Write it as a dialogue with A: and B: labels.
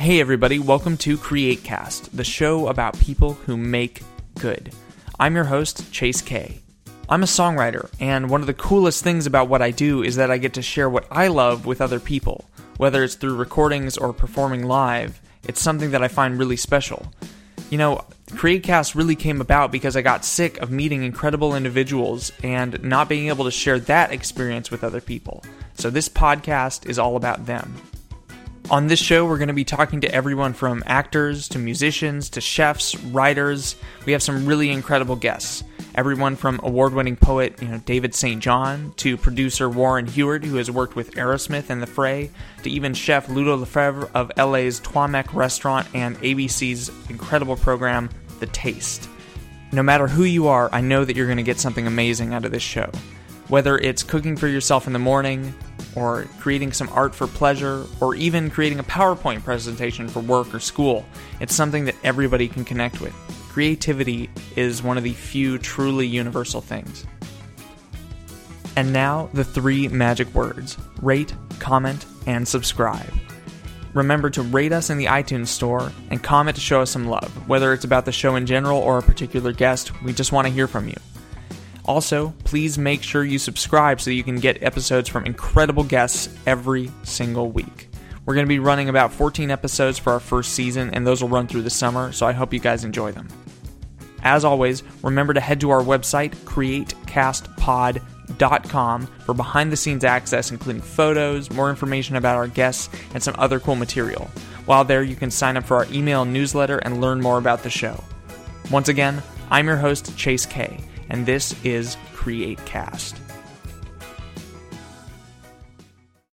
A: Hey, everybody, welcome to CreateCast, the show about people who make good. I'm your host, Chase K. I'm a songwriter, and one of the coolest things about what I do is that I get to share what I love with other people. Whether it's through recordings or performing live, it's something that I find really special. You know, CreateCast really came about because I got sick of meeting incredible individuals and not being able to share that experience with other people. So this podcast is all about them. On this show, we're going to be talking to everyone from actors to musicians to chefs, writers. We have some really incredible guests. Everyone from award-winning poet, you know, David St. John to producer Warren Huart, who has worked with Aerosmith and The Fray, to even chef Ludo Lefebvre of LA's Trois Mec restaurant and ABC's incredible program The Taste. No matter who you are, I know that you're going to get something amazing out of this show. Whether it's cooking for yourself in the morning, or creating some art for pleasure, or even creating a PowerPoint presentation for work or school, it's something that everybody can connect with. Creativity is one of the few truly universal things. And now, the three magic words rate, comment, and subscribe. Remember to rate us in the iTunes store and comment to show us some love, whether it's about the show in general or a particular guest. We just want to hear from you. Also, please make sure you subscribe so you can get episodes from incredible guests every single week. We're going to be running about 14 episodes for our first season, and those will run through the summer, so I hope you guys enjoy them. As always, remember to head to our website, createcastpod.com, for behind the scenes access, including photos, more information about our guests, and some other cool material. While there, you can sign up for our email newsletter and learn more about the show. Once again, I'm your host, Chase K and this is CreateCast.